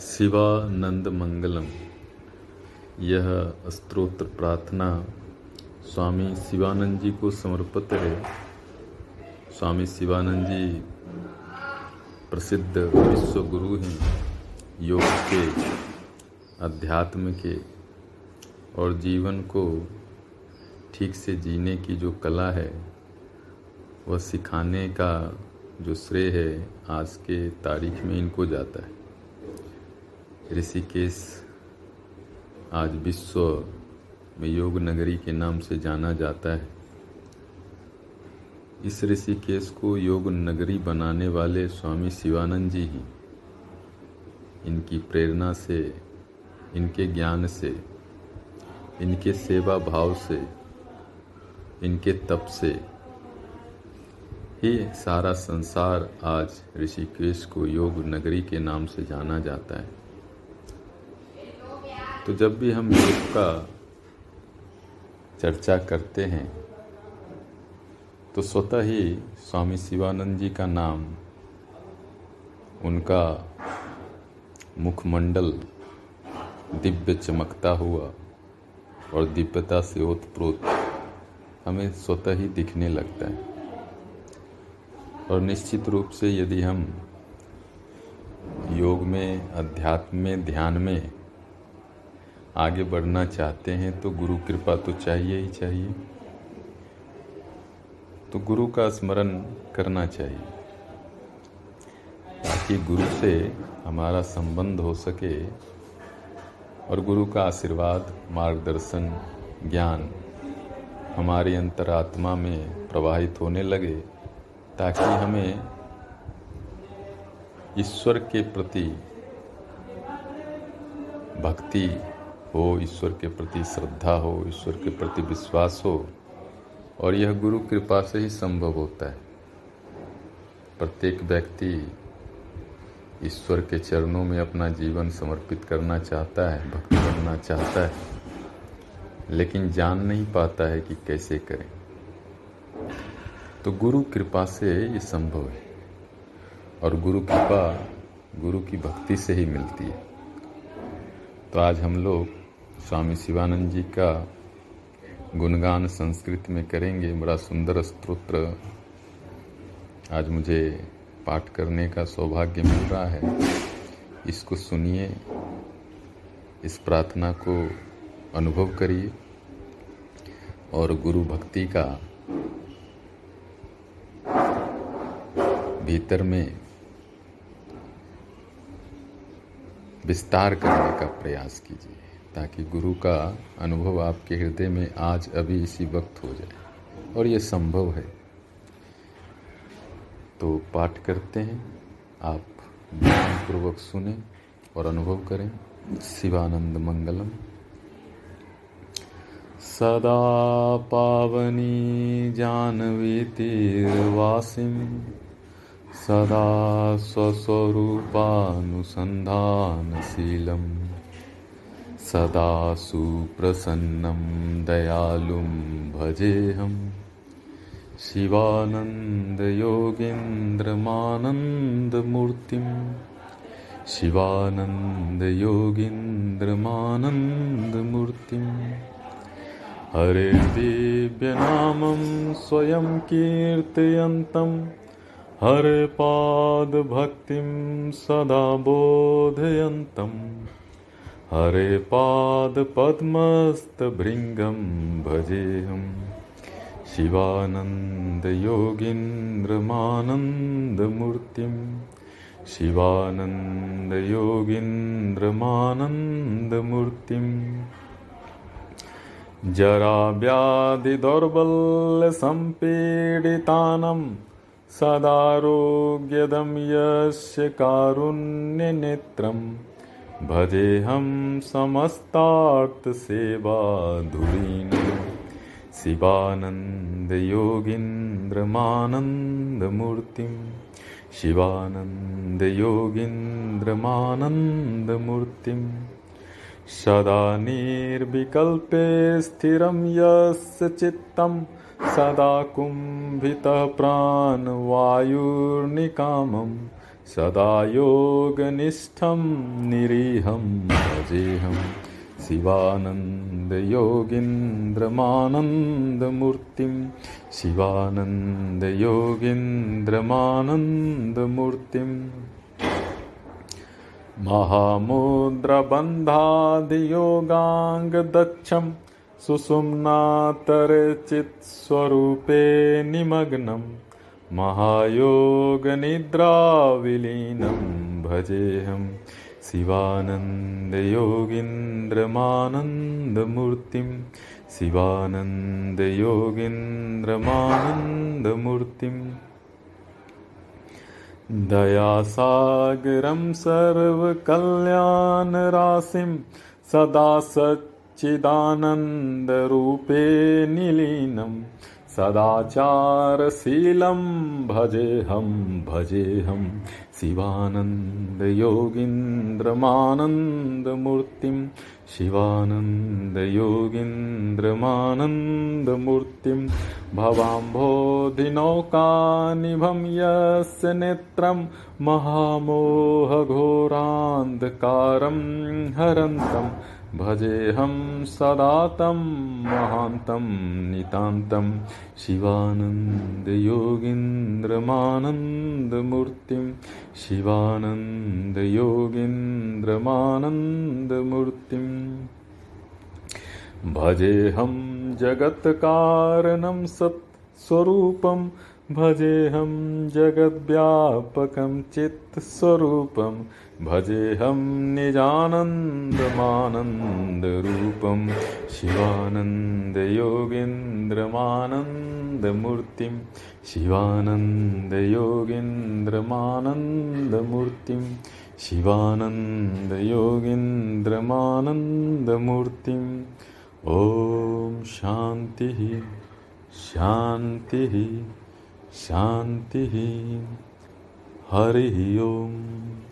शिवानंद मंगलम यह स्त्रोत्र प्रार्थना स्वामी शिवानंद जी को समर्पित है। स्वामी शिवानंद जी प्रसिद्ध विश्व गुरु हैं, योग के, अध्यात्म के, और जीवन को ठीक से जीने की जो कला है, वह सिखाने का जो श्रेय है, आज के तारीख में इनको जाता है। ऋषिकेश, आज विश्व में योग नगरी के नाम से जाना जाता है। इस ऋषिकेश को योग नगरी बनाने वाले स्वामी शिवानंद जी ही इनकी प्रेरणा से, इनके ज्ञान से, इनके सेवा भाव से, इनके तप से ही सारा संसार आज ऋषिकेश को योग नगरी के नाम से जाना जाता है। तो जब भी हम योग का चर्चा करते हैं तो स्वतः ही स्वामी शिवानंद जी का नाम, उनका मुखमंडल दिव्य चमकता हुआ और दिव्यता से ओतप्रोत हमें स्वतः ही दिखने लगता है। और निश्चित रूप से यदि हम योग में, अध्यात्म में, ध्यान में आगे बढ़ना चाहते हैं तो गुरु कृपा तो चाहिए ही चाहिए। तो गुरु का स्मरण करना चाहिए, ताकि गुरु से हमारा संबंध हो सके और गुरु का आशीर्वाद, मार्गदर्शन, ज्ञान हमारी अंतरात्मा में प्रवाहित होने लगे, ताकि हमें ईश्वर के प्रति भक्ति हो, ईश्वर के प्रति श्रद्धा हो, ईश्वर के प्रति विश्वास हो, और यह गुरु कृपा से ही संभव होता है। प्रत्येक व्यक्ति ईश्वर के चरणों में अपना जीवन समर्पित करना चाहता है, भक्ति करना चाहता है, लेकिन जान नहीं पाता है कि कैसे करें। तो गुरु कृपा से ये संभव है, और गुरु कृपा गुरु की भक्ति से ही मिलती है। तो आज हम लोग स्वामी शिवानंद जी का गुणगान संस्कृत में करेंगे, बड़ा सुंदर स्त्रोत्र। आज मुझे पाठ करने का सौभाग्य मिल रहा है। इसको सुनिए, इस प्रार्थना को अनुभव करिए। और गुरु भक्ति का भीतर में विस्तार करने का प्रयास कीजिए। ताकि गुरु का अनुभव आपके हृदय में आज अभी इसी वक्त हो जाए। और ये संभव है। तो पाठ करते हैं। आप ध्यानपूर्वक सुने और अनुभव करें। शिवानंद मंगलम। सदा पावनी जानवी तीर्वासिम। सदा स्वस्वरूपानुसन्धानशीलम् सदा सुप्रसन्नं दयालुं भजेऽहम् शिवानन्दयोगीन्द्रमानन्दमूर्तिं। शिवानन्दयोगीन्द्रमानन्दमूर्तिं। हरेर्दिव्यनामं स्वयं कीर्तयन्तम् हरे पादभक्तिं सदा बोधयन्तम् हरे पादपद्मस्तभृङ्गं भजेऽहं शिवानन्दयोगीन्द्रमानन्दमूर्तिं शिवानन्दयोगीन्द्रमानन्दमूर्तिं जराव्याधिदौर्बल्यसम्पीडितानं सदारोग्यदं यस्य कारुण्यनेत्रम् भजेऽहं समस्तार्थसेवाधुरीनं शिवानन्दयोगीन्द्रमानन्दमूर्तिं शिवानन्दयोगीन्द्रमानन्दमूर्तिं सदा निर्विकल्पे स्थिरं यस्य चित्तं सदा कुम्भितः प्राणवायुर्निकामम् सदा योगनिष्ठं निरीहं भजेऽहं शिवानन्दयोगीन्द्रमानन्दमूर्तिं शिवानन्दयोगीन्द्रमानन्दमूर्तिम् महामुद्रबन्धादियोगाङ्गदक्षं सुषुम्नातरे चित्स्वरूपे निमग्नं महायोगनिद्राविलीनं भजेऽहं शिवानन्दयोगीन्द्रमानन्दमूर्तिं शिवानन्दयोगीन्द्रमानन्दमूर्तिम् दयासागरं सर्वकल्याणराशिं सदा सच्चिदानन्दरूपे निलीनं सदाचारशीलं भजेऽहं भजेऽहं शिवानन्दयोगीन्द्रमानन्दमूर्तिं शिवानन्दयोगीन्द्रमानन्दमूर्तिं। भवाम्भोधिनौकानिभं यस्य नेत्रं महामोहघोरान्धकारं हरन्तम् भजेऽहं सदा तं महान्तं नितान्तं शिवानन्दयोगीन्द्रमानन्दमूर्तिं शिवानन्दयोगीन्द्रमानन्दमूर्तिम् भजेऽहं जगत्कारणं सत्स्वरूपं भजेऽहं जगद्व्यापकं चित्स्वरूपं भजेऽहं निजानन्दमानन्दरूपं। शिवानन्दयोगीन्द्रमानन्दमूर्तिं। शिवानन्दयोगीन्द्रमानन्दमूर्तिं। शिवानन्दयोगीन्द्रमानन्दमूर्तिम् ॐ शान्तिः शान्तिः। शान्तिः हरिः ओम्।